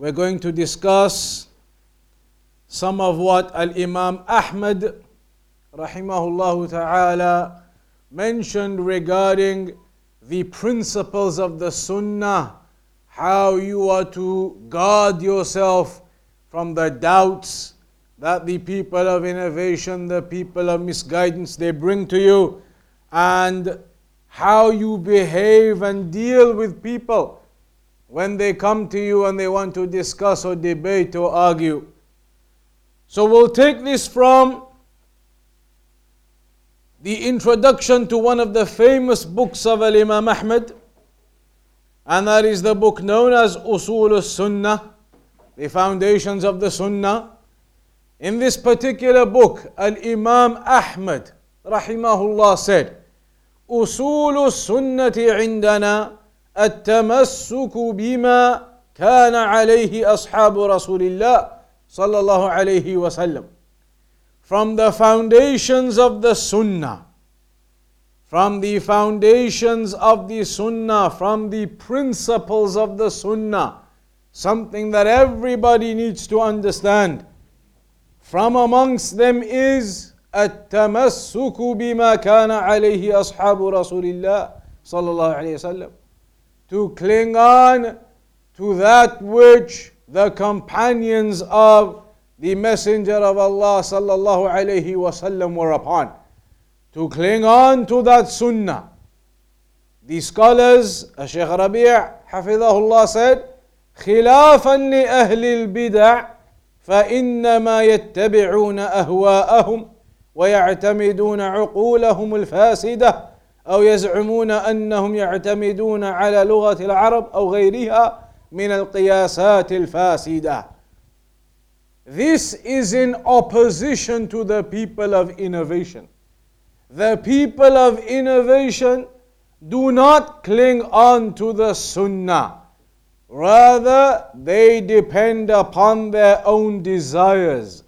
we're going to discuss some of what Al-Imam Ahmad rahimahullah ta'ala mentioned regarding the principles of the sunnah, how you are to guard yourself from the doubts that the people of innovation, the people of misguidance, they bring to you, and how you behave and deal with people when they come to you and they want to discuss or debate or argue. So we'll take this from the introduction to one of the famous books of Al Imam Ahmad, and that is the book known as Usul al Sunnah, the foundations of the Sunnah. In this particular book, Al Imam Ahmad, rahimahullah, said, أصول السنة عندنا التمسك بما كان عليه أصحاب رسول الله صلى الله عليه وسلم from the foundations of the Sunnah, from the foundations of the Sunnah, from the principles of the Sunnah, something that everybody needs to understand. From amongst them is التمسك بما كان عليه أصحاب رسول الله صلى الله عليه وسلم to cling on to that which the companions of the Messenger of Allah sallallahu alayhi wasallam were upon. To cling on to that sunnah. The scholars, Shaykh Rabi' حفظه said, خلافا لأهل البدع فإنما يتبعون أهواءهم ويعتمدون عقولهم الفاسدة أو يزعمون أنهم يعتمدون على لغة العرب أو غيرها من القياسات الفاسده This is in opposition to the people of innovation. The people of innovation do not cling on to the Sunnah. Rather, they depend upon their own desires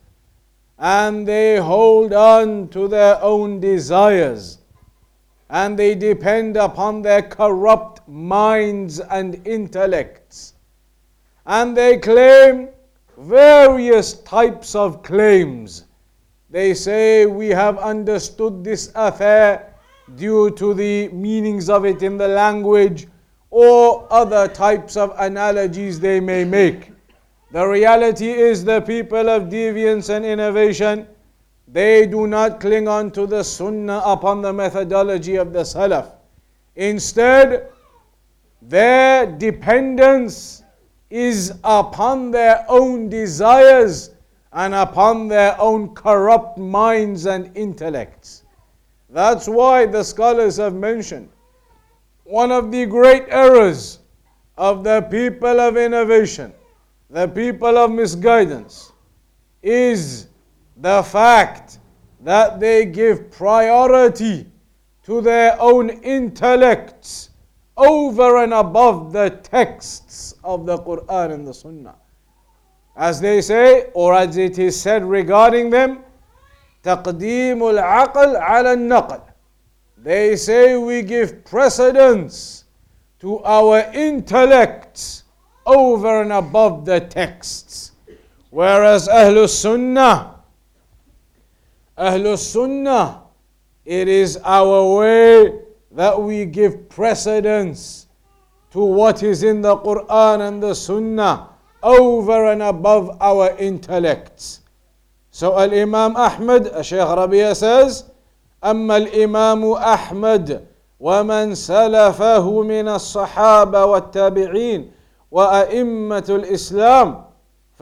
and they hold on to their own desires and they depend upon their corrupt minds and intellects. And they claim various types of claims. They say we have understood this affair due to the meanings of it in the language or other types of analogies they may make. The reality is the people of deviance and innovation, they do not cling on to the sunnah upon the methodology of the salaf. Instead, their dependence is upon their own desires and upon their own corrupt minds and intellects. That's why the scholars have mentioned one of the great errors of the people of innovation, the people of misguidance, is the fact that they give priority to their own intellects over and above the texts of the Quran and the Sunnah. As they say, or as it is said regarding them, تقديم العقل على النقل. They say we give precedence to our intellects over and above the texts. Whereas Ahlul Sunnah, Ahlul Sunnah, it is our way that we give precedence to what is in the Quran and the Sunnah over and above our intellects. So Al Imam Ahmad, Shaykh Rabia says, أما الإمام أحمد ومن سلفه من الصحابة والتابعين وأئمة الإسلام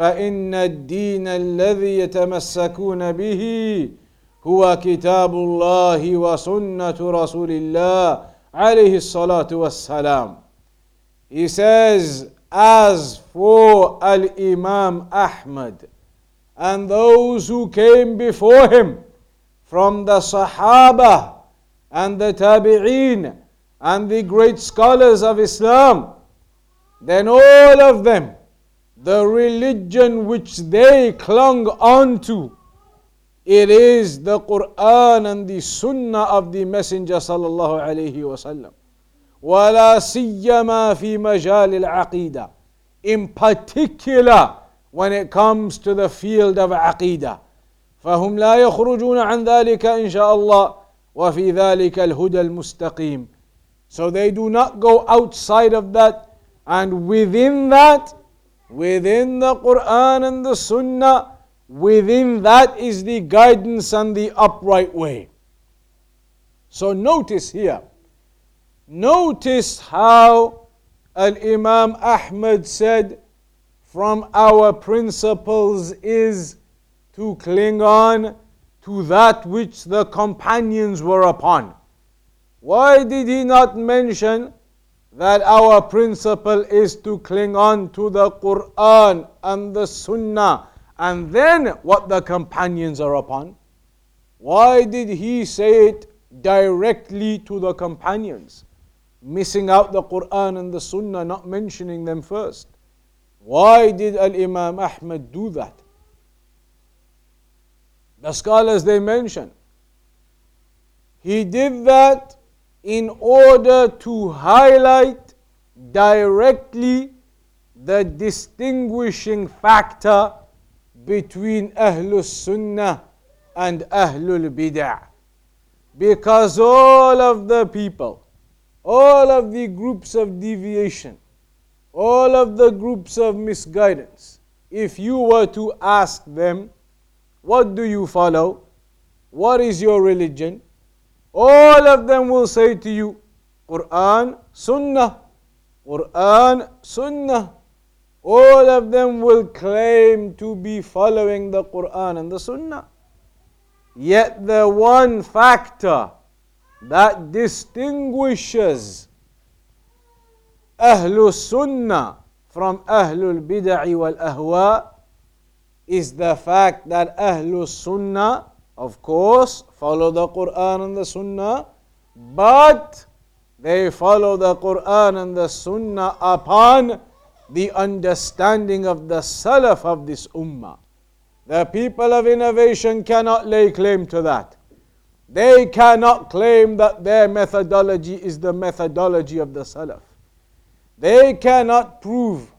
فإن الدين الذي يتمسكون به هو كتاب الله وسنة رسول الله عليه الصلاة والسلام. He says, As for Al Imam Ahmad and those who came before him from the Sahaba and the Tabi'een and the great scholars of Islam, then all of them, the religion which they clung onto, it is the Quran and the Sunnah of the Messenger sallallahu alaihi wasallam. ولا سيما في مجال العقيدة in particular when it comes to the field of عقيدة فهم لا يخرجون عن ذلك إن شاء الله وفي ذلك الهدى المستقيم so they do not go outside of that and within that within the Quran and the Sunnah within that is the guidance and the upright way so notice here Notice how Al Imam Ahmad said, from our principles is to cling on to that which the companions were upon. Why did he not mention that our principle is to cling on to the Quran and the Sunnah and then what the companions are upon? Why did he say it directly to the companions? missing out the Quran and the Sunnah, not mentioning them first. Why did Al Imam Ahmad do that? The scholars they mention. He did that in order to highlight directly the distinguishing factor between Ahlul Sunnah and Ahlul Bid'ah. Because all of the people all of the groups of deviation, all of the groups of misguidance, if you were to ask them, What do you follow? What is your religion? All of them will say to you, Quran, Sunnah, Quran, Sunnah. All of them will claim to be following the Quran and the Sunnah. Yet the one factor that distinguishes Ahlul Sunnah from Ahlul Bid'ah wal Ahwa is the fact that Ahlul Sunnah, of course, follow the Quran and the Sunnah, but they follow the Quran and the Sunnah upon the understanding of the Salaf of this Ummah. The people of innovation cannot lay claim to that. They cannot claim that their methodology is the methodology of the Salaf. They cannot prove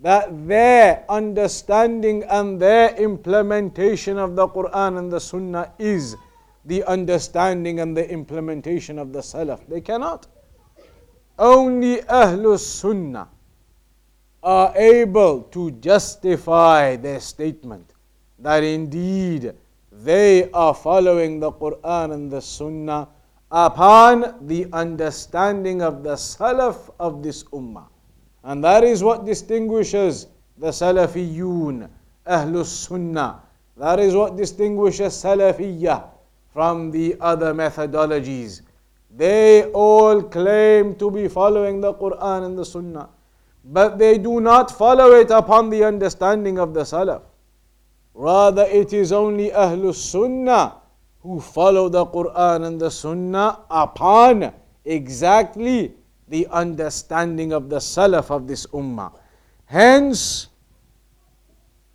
that their understanding and their implementation of the Quran and the Sunnah is the understanding and the implementation of the Salaf. They cannot. Only Ahlus Sunnah are able to justify their statement that indeed they are following the Quran and the Sunnah upon the understanding of the Salaf of this Ummah. And that is what distinguishes the Salafiyun, Ahlus Sunnah. That is what distinguishes Salafiyah from the other methodologies. They all claim to be following the Quran and the Sunnah, but they do not follow it upon the understanding of the Salaf. Rather, it is only Ahlul Sunnah who follow the Quran and the Sunnah upon exactly the understanding of the Salaf of this Ummah. Hence,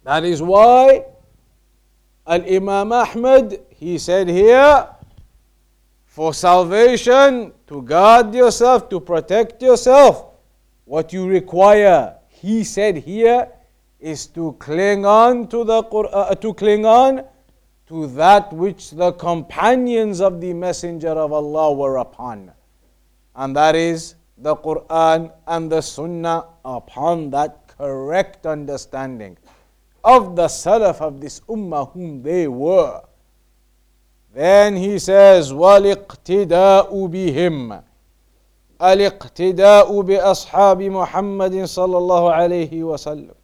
that is why Al Imam Ahmad he said here, for salvation, to guard yourself, to protect yourself, what you require, he said here, is to cling on to the Quran, uh, to cling on to that which the companions of the Messenger of Allah were upon. And that is the Quran and the Sunnah upon that correct understanding of the Salaf of this Ummah whom they were. Then he says, وَالِاقْتِدَاءُ بِهِمْ الاقتداء بأصحاب محمد صلى الله عليه وسلم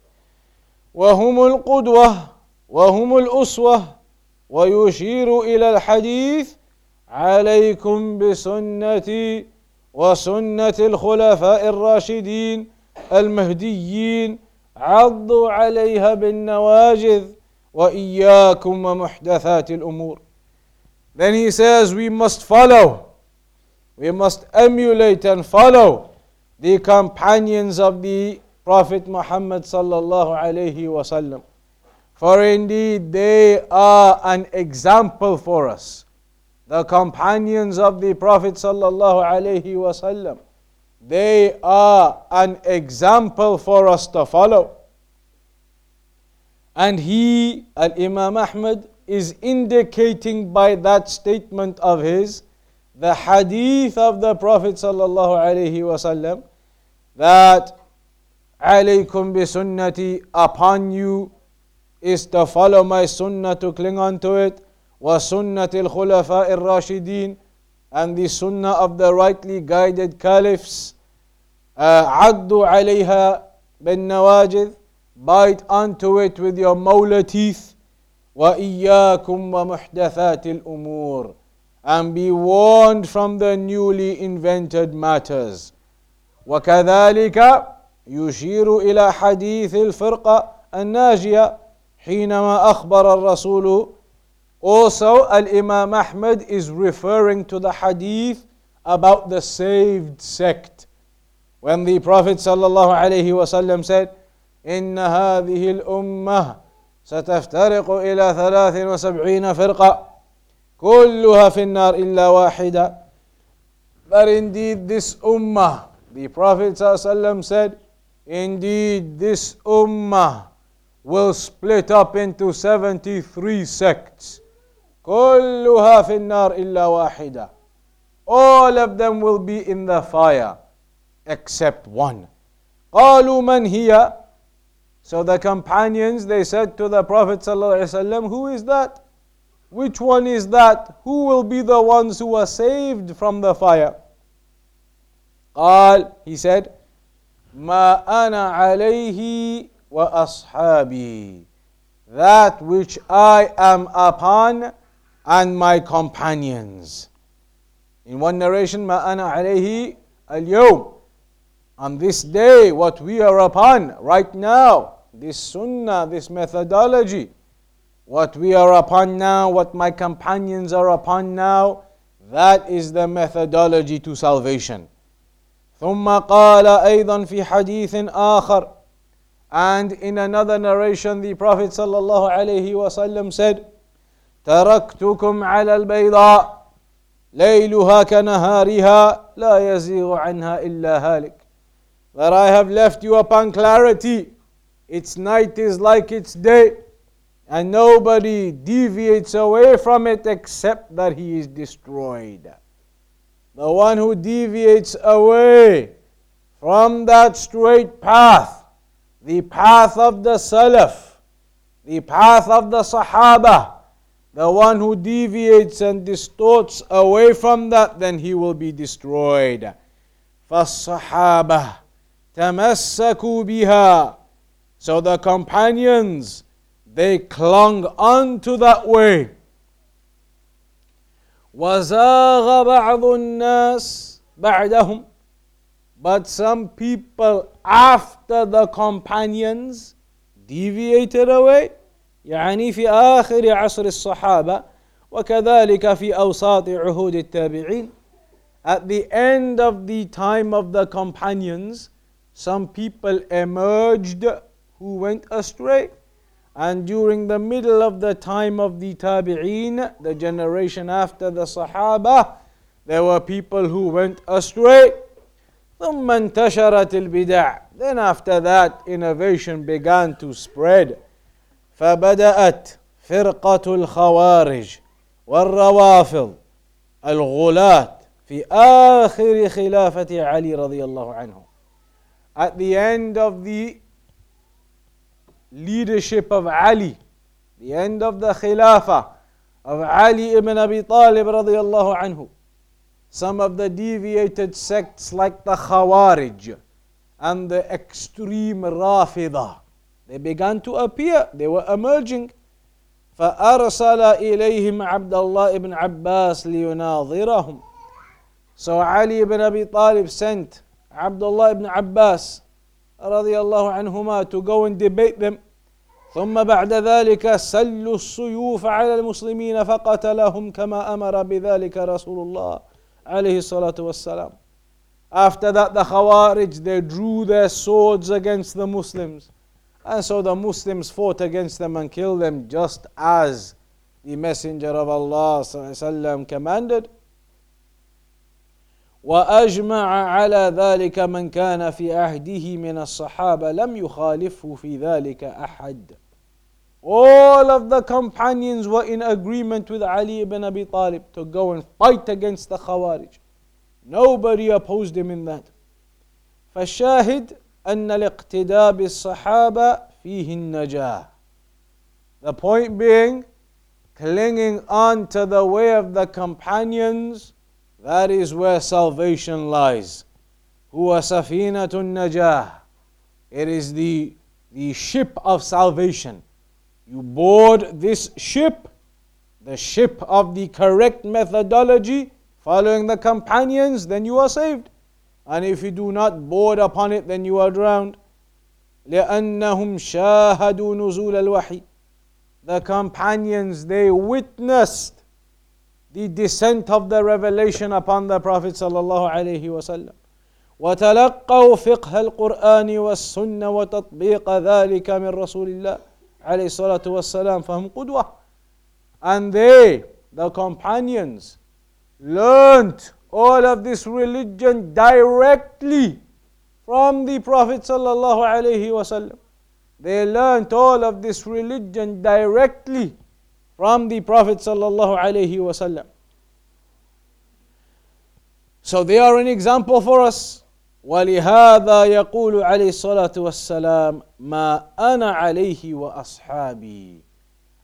وهم القدوة وهم الأسوة ويشير إلى الحديث عليكم بسنتي وسنة الخلفاء الراشدين المهديين عضوا عليها بالنواجذ وإياكم ومحدثات الأمور Then he says we must follow, we must emulate and follow the companions of the Prophet Muhammad sallallahu alayhi wasallam. For indeed they are an example for us. The companions of the Prophet sallallahu alayhi wasallam. They are an example for us to follow. And he, Al Imam Ahmad, is indicating by that statement of his the hadith of the Prophet sallallahu alaihi wasallam that alaykum bi sunnati upon you is to follow my sunnah to cling on to it khulafa al rashidin and the sunnah of the rightly guided caliphs عضوا عليها بالنواجذ bite onto it with your molar teeth وإياكم ومحدثات الأمور and be warned from the newly invented matters وكذلك يشير إلى حديث الفرقة الناجية حينما أخبر الرسول Also, Al Imam Ahmad is referring to the hadith about the saved sect. When the Prophet ﷺ said, إن هذه الأمة ستفترق إلى ثلاث وسبعين فرقة كلها في النار إلا واحدة But indeed this ummah, the Prophet ﷺ said, indeed this ummah will split up into 73 sects. كلها في النار إلا واحدة. All of them will be in the fire except one. قالوا من هي So the companions they said to the Prophet ﷺ, Who is that? Which one is that? Who will be the ones who are saved from the fire? قال He said, ما أنا عليه وأصحابي That which I am upon and my companions. In one narration, ما أنا عليه اليوم on this day, what we are upon right now, this sunnah, this methodology, what we are upon now, what my companions are upon now, that is the methodology to salvation. ثم قال أيضا في حديث آخر and in another narration the Prophet صلى الله عليه وسلم said تركتكم على البيضاء ليلها كنهارها لا يزيغ عنها إلا هالك that I have left you upon clarity. Its night is like its day, and nobody deviates away from it except that he is destroyed. The one who deviates away from that straight path, the path of the Salaf, the path of the Sahaba, the one who deviates and distorts away from that, then he will be destroyed. فالصحابة تمسكوا بها so the companions they clung unto that way وزاغ بعض الناس بعدهم but some people after the companions deviated away يعني في آخر عصر الصحابة وكذلك في أوساط عهود التابعين at the end of the time of the companions some people emerged who went astray. And during the middle of the time of the Tabi'een, the generation after the Sahaba, there were people who went astray. ثم انتشرت البدع Then after that, innovation began to spread. فبدأت فرقة الخوارج والروافض الغلاة في آخر خلافة علي رضي الله عنه at the end of the leadership of Ali, the end of the Khilafah of Ali ibn Abi Talib radiallahu anhu, some of the deviated sects like the Khawarij and the extreme Rafidah, they began to appear, they were emerging. فأرسل إليهم عبد الله ibn Abbas ليناظرهم. So Ali ibn Abi Talib sent Abdullah ibn Abbas رضي الله عنهما to go and debate them ثم بعد ذلك سلوا السيوف على المسلمين فقتلهم كما أمر بذلك رسول الله عليه الصلاة والسلام After that the Khawarij they drew their swords against the Muslims and so the Muslims fought against them and killed them just as the Messenger of Allah وسلم, commanded واجمع على ذلك من كان في عهده من الصحابه لم يخالفه في ذلك احد all of the companions were in agreement with Ali ibn Abi Talib to go and fight against the Khawarij. Nobody opposed him in that. فالشاهد أن الاقتداء بالصحابة فيه النجاة. The point being, clinging on to the way of the companions that is where salvation lies. Huwa safinatun najah. It is the, the ship of salvation. You board this ship, the ship of the correct methodology, following the companions, then you are saved. And if you do not board upon it, then you are drowned. لأنهم شاهدوا نزول الوحي. The companions, they witnessed the descent of the revelation upon the Prophet sallallahu alaihi wasallam. وتلقوا فقه القرآن والسنة وتطبيق ذلك من رسول الله عليه الصلاة والسلام فهم قدوة and they the companions learnt all of this religion directly from the Prophet sallallahu alaihi wasallam they learnt all of this religion directly from the Prophet sallallahu alaihi wasallam. So they are an example for us. ولهذا يقول عليه الصلاة والسلام ما أنا عليه وأصحابي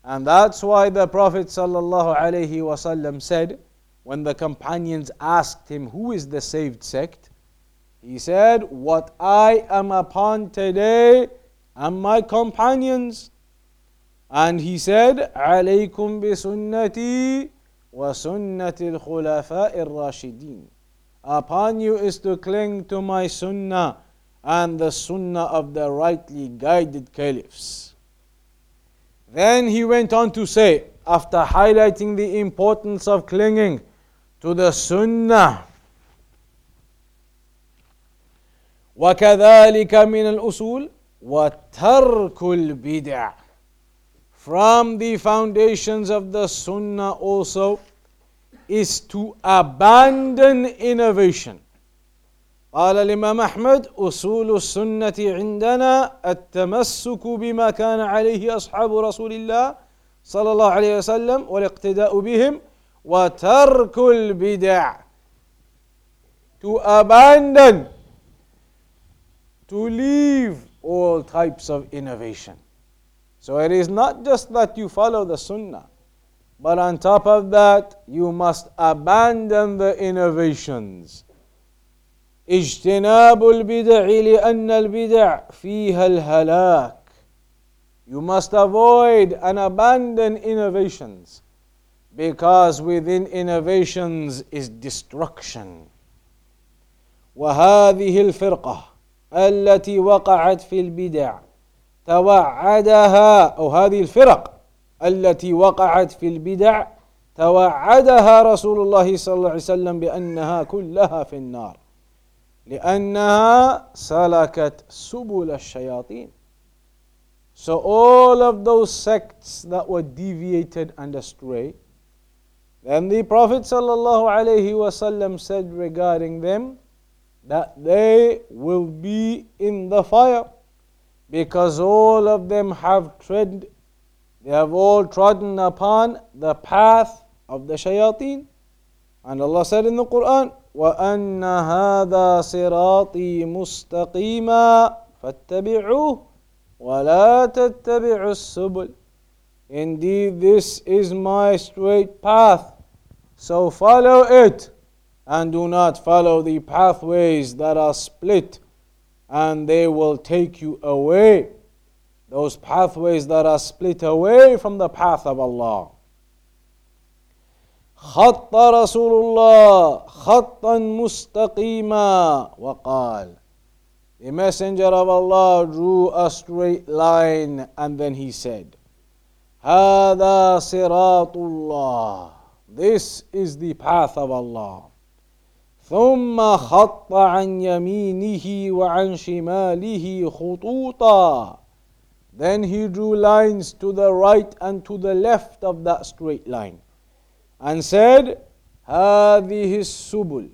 And that's why the Prophet sallallahu alaihi wasallam said when the companions asked him who is the saved sect he said what I am upon today and my companions and he said, عليكم بسنتي وسنة الخلفاء الراشدين. Upon you is to cling to my sunnah and the sunnah of the rightly guided caliphs. Then he went on to say, after highlighting the importance of clinging to the sunnah, وكذلك من الأصول وترك البدع from the foundations of the Sunnah also is to abandon innovation. قال الإمام أحمد أصول السنة عندنا التمسك بما كان عليه أصحاب رسول الله صلى الله عليه وسلم والاقتداء بهم وترك البدع to abandon to leave all types of innovation so it is not just that you follow the Sunnah, but on top of that, you must abandon the innovations. اجتناب البدع لأن البدع فيها الهلاك. You must avoid and abandon innovations Because within innovations is destruction. وهذه الفرقة التي وقعت في البدع توعدها أو هذه الفرق التي وقعت في البدع توعدها رسول الله صلى الله عليه وسلم بأنها كلها في النار لأنها سلكت سبل الشياطين So all of those sects that were deviated and astray, then the Prophet ﷺ said regarding them that they will be in the fire. because all of them have tread they have all trodden upon the path of the shayateen and Allah said in the Quran وأن هذا صراطي مستقيما فاتبعوه ولا تتبعوا السبل Indeed this is my straight path so follow it and do not follow the pathways that are split and they will take you away. Those pathways that are split away from the path of Allah. خط رسول الله خطا مستقيما وقال The Messenger of Allah drew a straight line and then he said, هذا صراط الله This is the path of Allah. ثم خط عن يمينه وعن شماله خطوطا Then he drew lines to the right and to the left of that straight line and said هذه السبل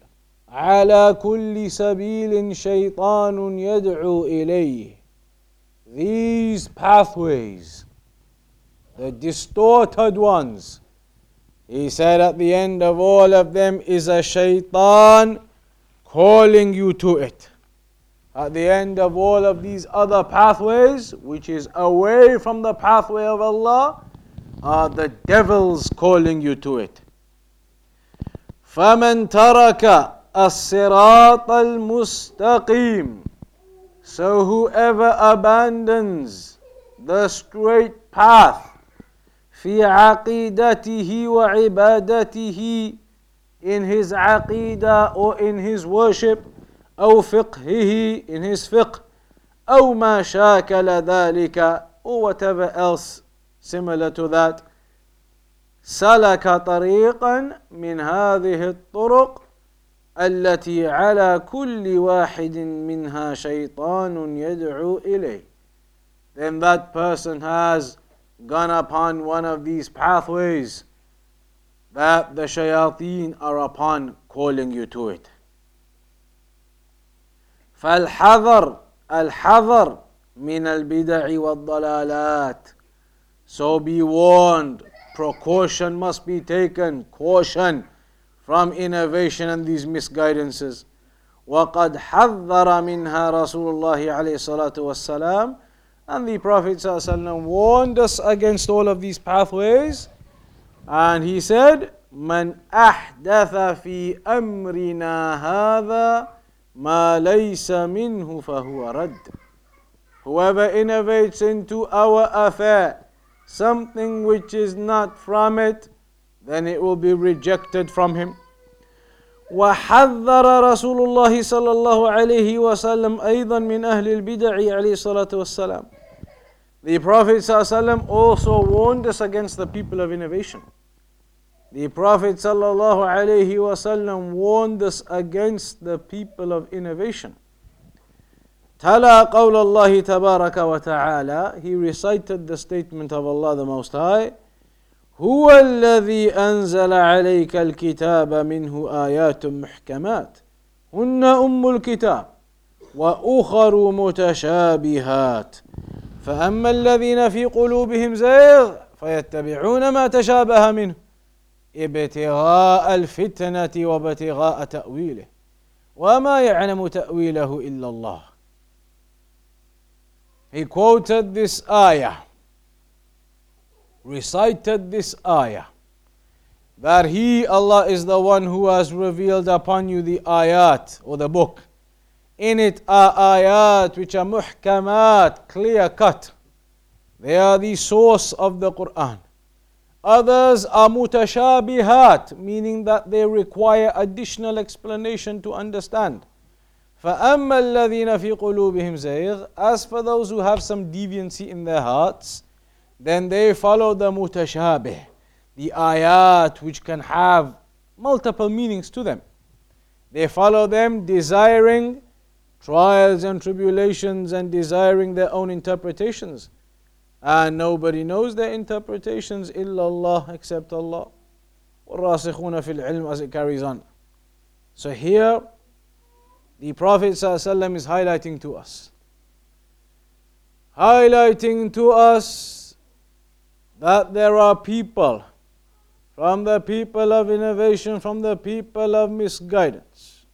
على كل سبيل شيطان يدعو إليه These pathways, the distorted ones, he said at the end of all of them is a shaitan calling you to it. At the end of all of these other pathways, which is away from the pathway of Allah, are the devils calling you to it. فمن ترك الصراط المستقيم So whoever abandons the straight path في عقيدته وعبادته in his عقيدة or in his worship أو فقهه in his fiqh أو ما شاكل ذلك or whatever else similar to that. سلك طريقا من هذه الطرق التي على كل واحد منها شيطان يدعو إليه. Then that person has gone upon one of these pathways that the shayateen are upon calling you to it. فالحذر الحذر من البدع والضلالات So be warned, precaution must be taken, caution from innovation and these misguidances. وقد حذر منها رسول الله عليه الصلاة والسلام and the Prophet ﷺ warned us against all of these pathways. And he said, من أحدث في أمرنا هذا ما ليس منه فهو رد. Whoever innovates into our affair something which is not from it, then it will be rejected from him. وحذر رسول الله صلى الله عليه وسلم أيضا من أهل البدع عليه الصلاة والسلام. The Prophet ﷺ also warned us against the people of innovation. The Prophet ﷺ warned us against the people of innovation. تلا قول الله تبارك وتعالى He recited the statement of Allah the Most High هو الذي أنزل عليك الكتاب منه آيات محكمات. هن أم الكتاب وأخر متشابهات. فأما الذين في قلوبهم زيغ فيتبعون ما تشابه منه ابتغاء الفتنة وابتغاء تأويله. وما يعلم تأويله إلا الله. He quoted this ayah, recited this ayah, that He, Allah, is the one who has revealed upon you the ayat or the book. In it are ayat which are muhkamat, clear cut. They are the source of the Quran. Others are mutashabihat, meaning that they require additional explanation to understand. فأما الذين في قلوبهم زيغ As for those who have some deviancy in their hearts, then they follow the mutashabih, the ayat which can have multiple meanings to them. They follow them desiring trials and tribulations and desiring their own interpretations. And nobody knows their interpretations illallah except Allah. والراسخون في العلم as it carries on. So here the Prophet ﷺ is highlighting to us. Highlighting to us that there are people from the people of innovation, from the people of misguidance,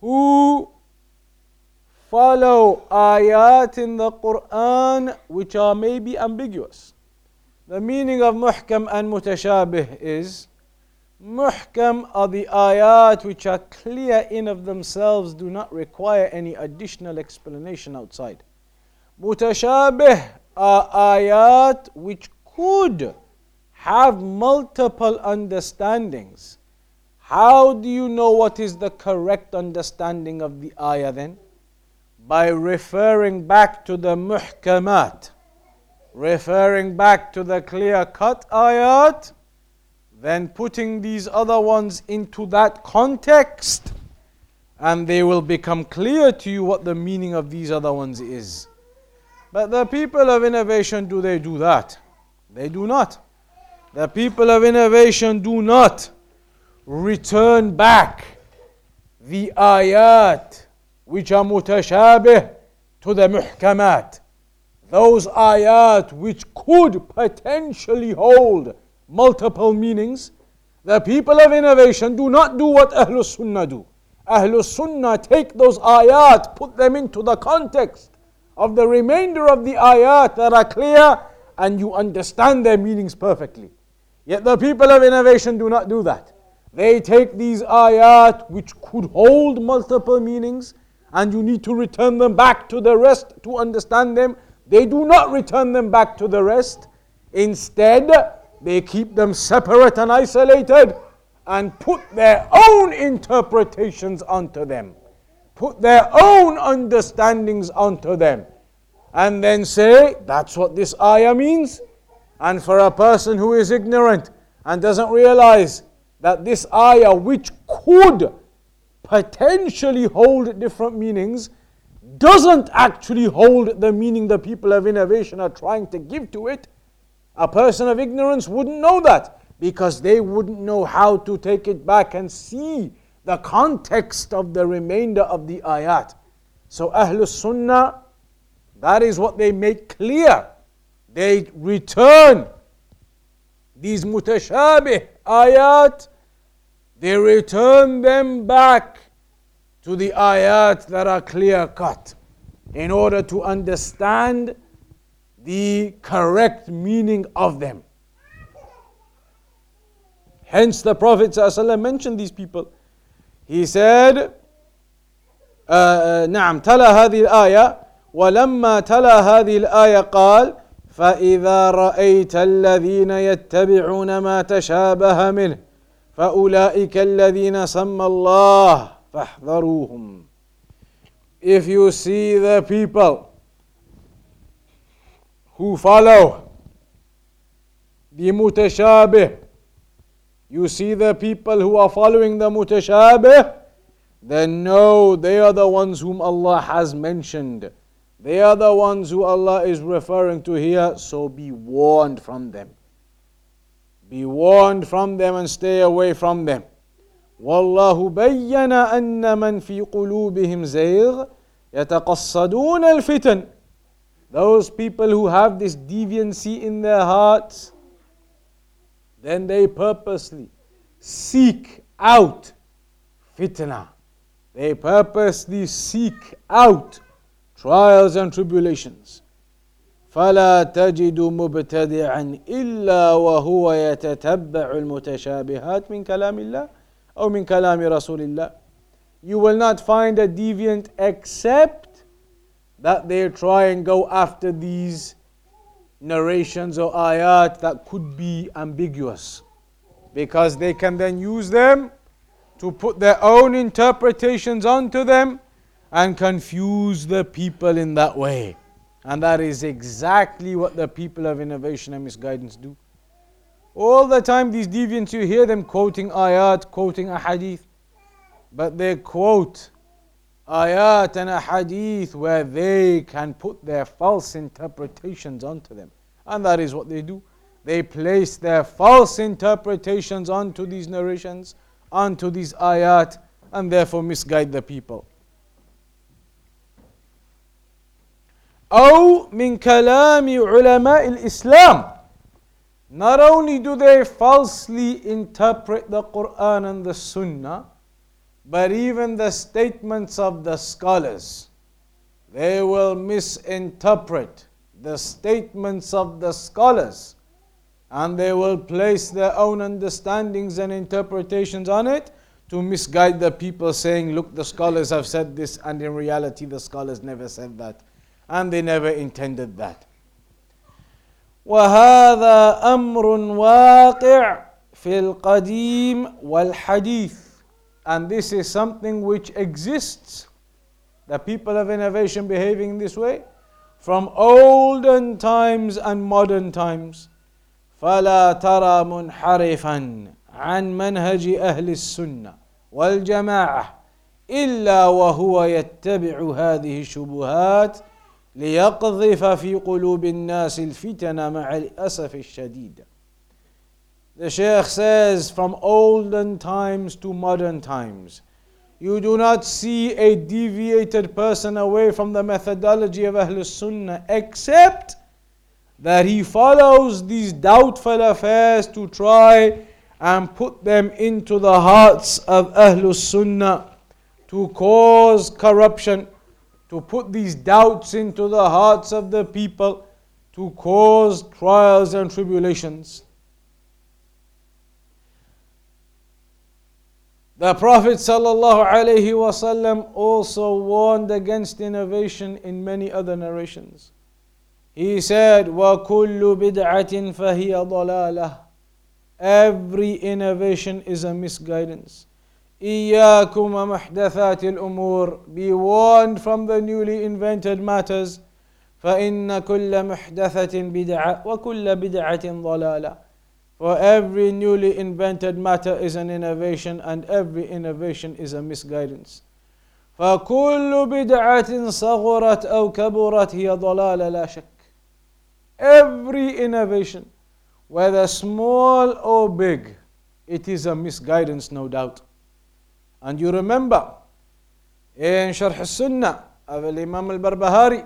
who follow ayat in the Quran which are maybe ambiguous. The meaning of muhkam and mutashabih is muhkam are the ayat which are clear in of themselves, do not require any additional explanation outside. Mutashabih ayat which could have multiple understandings. How do you know what is the correct understanding of the ayah then? by referring back to the muhkamat, referring back to the clear cut ayat, then putting these other ones into that context, and they will become clear to you what the meaning of these other ones is. But the people of innovation, do they do that? They do not. The people of innovation do not return back the ayat which are mutashabih to the muhkamat. Those ayat which could potentially hold multiple meanings. The people of innovation do not do what Ahlul Sunnah do. Ahlul Sunnah take those ayat, put them into the context of the remainder of the ayat that are clear, and you understand their meanings perfectly. Yet the people of innovation do not do that. They take these ayat which could hold multiple meanings and you need to return them back to the rest to understand them. They do not return them back to the rest. Instead, they keep them separate and isolated and put their own interpretations onto them, put their own understandings onto them, and then say, That's what this ayah means. And for a person who is ignorant and doesn't realize that this ayah, which could potentially hold different meanings, doesn't actually hold the meaning the people of innovation are trying to give to it, a person of ignorance wouldn't know that because they wouldn't know how to take it back and see the context of the remainder of the ayat. So, Ahlul Sunnah, that is what they make clear. They return these mutashabih ayat they return them back to the ayat that are clear cut in order to understand the correct meaning of them. Hence, the Prophet ﷺ mentioned these people. He said, نعم تلا هذه الآية. ولما تلا هذه الآية قال فإذا رأيت الذين يتبعون ما تشابه منه فأولئك الذين سمى الله فاحذروهم. If you see the people who follow the mutashabih, you see the people who are following the mutashabih, then know they are the ones whom Allah has mentioned. They are the ones who Allah is referring to here, so be warned from them. Be warned from them and stay away from them. والله بين أن من في قلوبهم زيغ يتقصدون الفتن Those people who have this deviancy in their hearts, then they purposely seek out fitna. They purposely seek out trials and tribulations. فلا تجد مبتدعا الا وهو يتتبع المتشابهات من كلام الله او من كلام رسول الله you will not find a deviant except that they try and go after these narrations or ayat that could be ambiguous because they can then use them to put their own interpretations onto them and confuse the people in that way. And that is exactly what the people of innovation and misguidance do. All the time, these deviants, you hear them quoting ayat, quoting a hadith, but they quote ayat and a hadith where they can put their false interpretations onto them. And that is what they do. They place their false interpretations onto these narrations, onto these ayat, and therefore misguide the people. أو من كلام علماء الإسلام Not only do they falsely interpret the Quran and the Sunnah, but even the statements of the scholars. They will misinterpret the statements of the scholars and they will place their own understandings and interpretations on it to misguide the people, saying, Look, the scholars have said this, and in reality, the scholars never said that and they never intended that. وهذا أمر واقع في القديم والحديث and this is something which exists the people of innovation behaving this way? From olden times and modern times. فلا ترى منحرفا عن منهج أهل السنة والجماعة إلا وهو يتبع هذه الشبهات ليقذف في قلوب الناس الفتن مع الأسف الشديد. The Shaykh says from olden times to modern times, you do not see a deviated person away from the methodology of Ahlul Sunnah except that he follows these doubtful affairs to try and put them into the hearts of Ahlul Sunnah to cause corruption, to put these doubts into the hearts of the people, to cause trials and tribulations. The Prophet ﷺ also warned against innovation in many other narrations. He said, وَكُلُّ بِدْعَةٍ فَهِيَ ضَلَالَةٌ Every innovation is a misguidance. إِيَّاكُمْ وَمُحْدَثَاتِ الْأُمُورِ Be warned from the newly invented matters. فإن كل محدثة بدعة وكل بدعة ضلالة For every newly invented matter is an innovation and every innovation is a misguidance. فكل بدعة صغرت أو كبرت هي ضلالة لا شك. Every innovation, whether small or big, it is a misguidance, no doubt. And you remember in Sharh al-Sunnah of Imam al-Barbahari,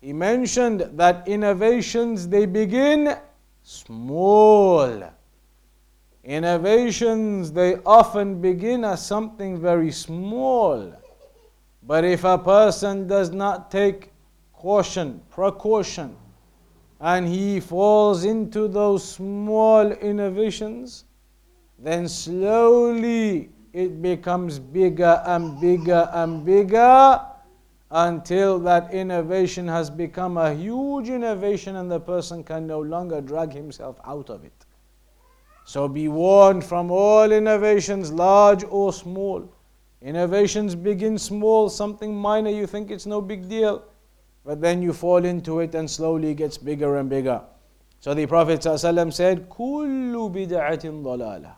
he mentioned that innovations they begin small. Innovations they often begin as something very small. But if a person does not take caution, precaution, and he falls into those small innovations, then slowly it becomes bigger and bigger and bigger until that innovation has become a huge innovation and the person can no longer drag himself out of it. So be warned from all innovations, large or small. Innovations begin small, something minor, you think it's no big deal, but then you fall into it and slowly it gets bigger and bigger. So the Prophet ﷺ said, Kullu bid'atin dalala.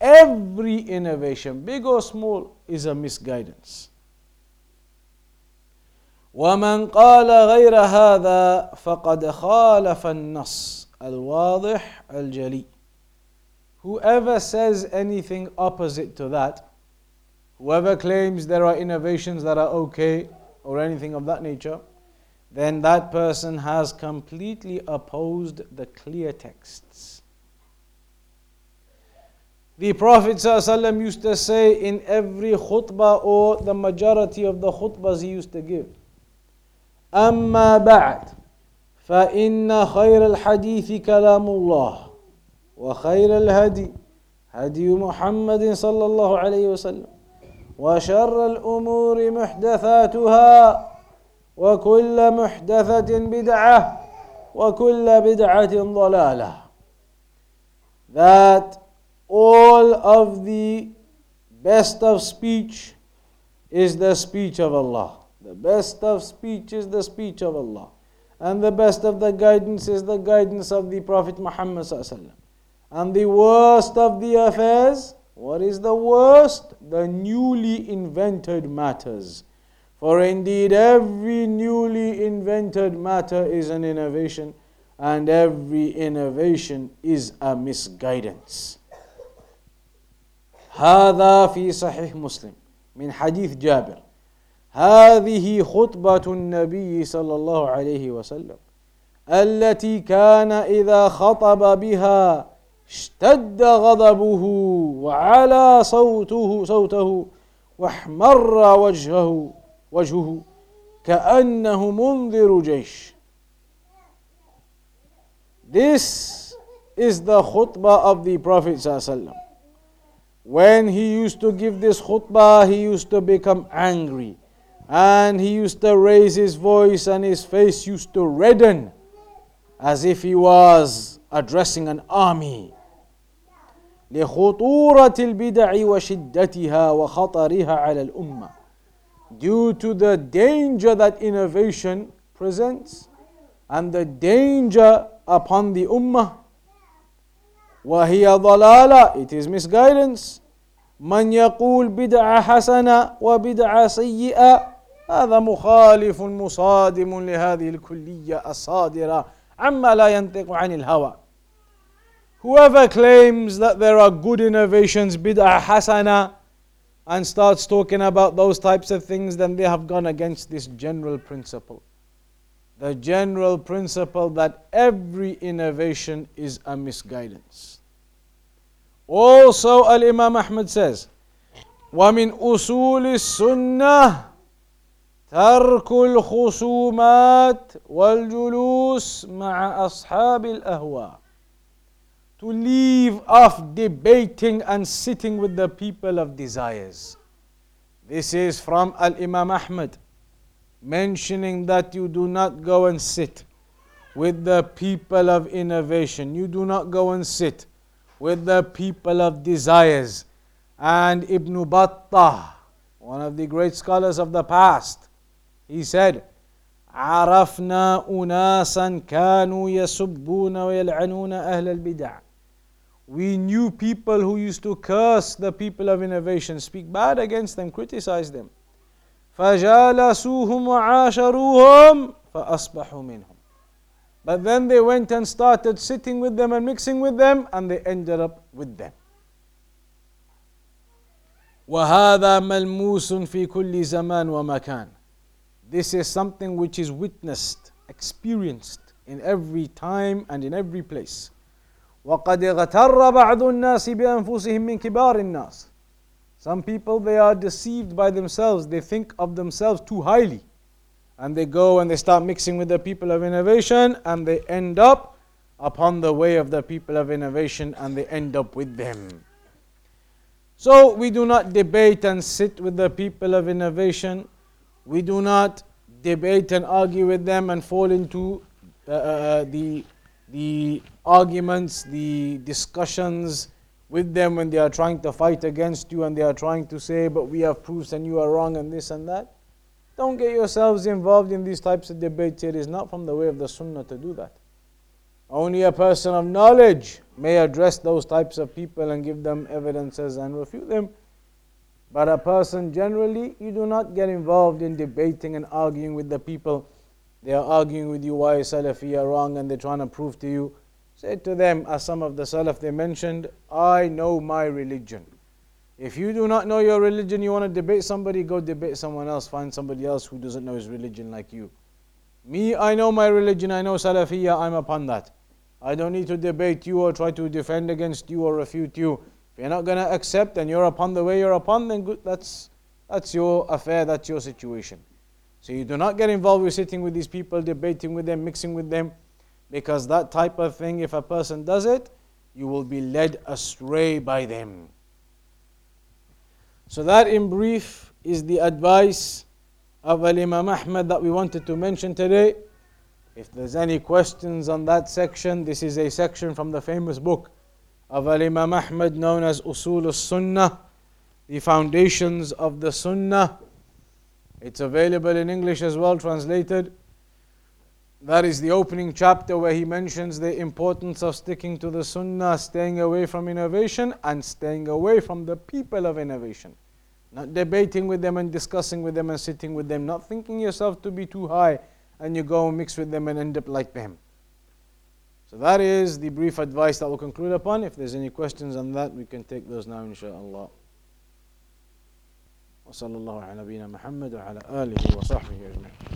Every innovation, big or small, is a misguidance. ومن قال غير هذا فقد خالف النص الواضح الجلي Whoever says anything opposite to that, whoever claims there are innovations that are okay or anything of that nature, then that person has completely opposed the clear texts. The Prophet ﷺ used to say in every khutbah or the majority of the khutbahs he used to give, أما بعد فإن خير الحديث كلام الله وخير الهدي هدي محمد صلى الله عليه وسلم وشر الأمور محدثاتها وكل محدثة بدعة وكل بدعة ضلالة. That all of the best of speech is the speech of Allah. The best of speech is the speech of Allah. And the best of the guidance is the guidance of the Prophet Muhammad. And the worst of the affairs, what is the worst? The newly invented matters. For indeed, every newly invented matter is an innovation, and every innovation is a misguidance. هذا في صحيح مسلم من حديث جابر هذه خطبة النبي صلى الله عليه وسلم التي كان إذا خطب بها اشتد غضبه وعلى صوته صوته واحمر وجهه وجهه كأنه منذر جيش This is the khutbah of the Prophet ﷺ. When he used to give this khutbah, he used to become angry. And he used to raise his voice and his face used to redden as if he was addressing an army. لخطورة البدع وشدتها وخطرها على الأمة. due to the danger that innovation presents and the danger upon the ummah. وهي ضلالة it is misguidance من يقول بدعة حسنة وبدعة سيئة هذا مخالف مصادم لهذه الكلية الصادرة عما لا ينطق عن الهوى Whoever claims that there are good innovations, bid'ah hasana, and starts talking about those types of things, then they have gone against this general principle. The general principle that every innovation is a misguidance. Also, Al Imam Ahmad says, ومن أصول السنة ترك الخصومات والجلوس مع أصحاب الأهواء to leave off debating and sitting with the people of desires. This is from Al Imam Ahmad, mentioning that you do not go and sit with the people of innovation. You do not go and sit with the people of desires. And Ibn Battah, one of the great scholars of the past, he said, عرفنا أناسا كانوا يسبون ويلعنون أهل البدع we knew people who used to curse the people of innovation, speak bad against them, criticize them. فَجَالَسُوهُمْ وَعَاشَرُوهُمْ فَأَصْبَحُوا مِنْهُمْ But then they went and started sitting with them and mixing with them, and they ended up with them. وهذا ملموس في كل زمان ومكان. This is something which is witnessed, experienced in every time and in every place. وقد اغتر بعض الناس بأنفسهم من كبار الناس Some people they are deceived by themselves they think of themselves too highly and they go and they start mixing with the people of innovation and they end up upon the way of the people of innovation and they end up with them so we do not debate and sit with the people of innovation we do not debate and argue with them and fall into uh, uh, the the arguments, the discussions with them when they are trying to fight against you and they are trying to say, but we have proofs and you are wrong and this and that. Don't get yourselves involved in these types of debates. It is not from the way of the Sunnah to do that. Only a person of knowledge may address those types of people and give them evidences and refute them. But a person generally, you do not get involved in debating and arguing with the people they are arguing with you why Salafi are wrong and they're trying to prove to you. Say to them, as some of the Salaf they mentioned, I know my religion. If you do not know your religion, you want to debate somebody, go debate someone else. Find somebody else who doesn't know his religion like you. Me, I know my religion, I know Salafiyah, I'm upon that. I don't need to debate you or try to defend against you or refute you. If you're not going to accept and you're upon the way you're upon, then good, that's, that's your affair, that's your situation. So you do not get involved with sitting with these people, debating with them, mixing with them, because that type of thing, if a person does it, you will be led astray by them. So, that in brief is the advice of Al Imam Ahmad that we wanted to mention today. If there's any questions on that section, this is a section from the famous book of Al Imam Ahmad known as Usul al Sunnah, the foundations of the Sunnah. It's available in English as well, translated. That is the opening chapter where he mentions the importance of sticking to the Sunnah, staying away from innovation, and staying away from the people of innovation. Not debating with them and discussing with them and sitting with them, not thinking yourself to be too high and you go and mix with them and end up like them. So that is the brief advice that we'll conclude upon. If there's any questions on that, we can take those now, inshallah. وصلى الله على نبينا محمد وعلى آله وصحبه أجمعين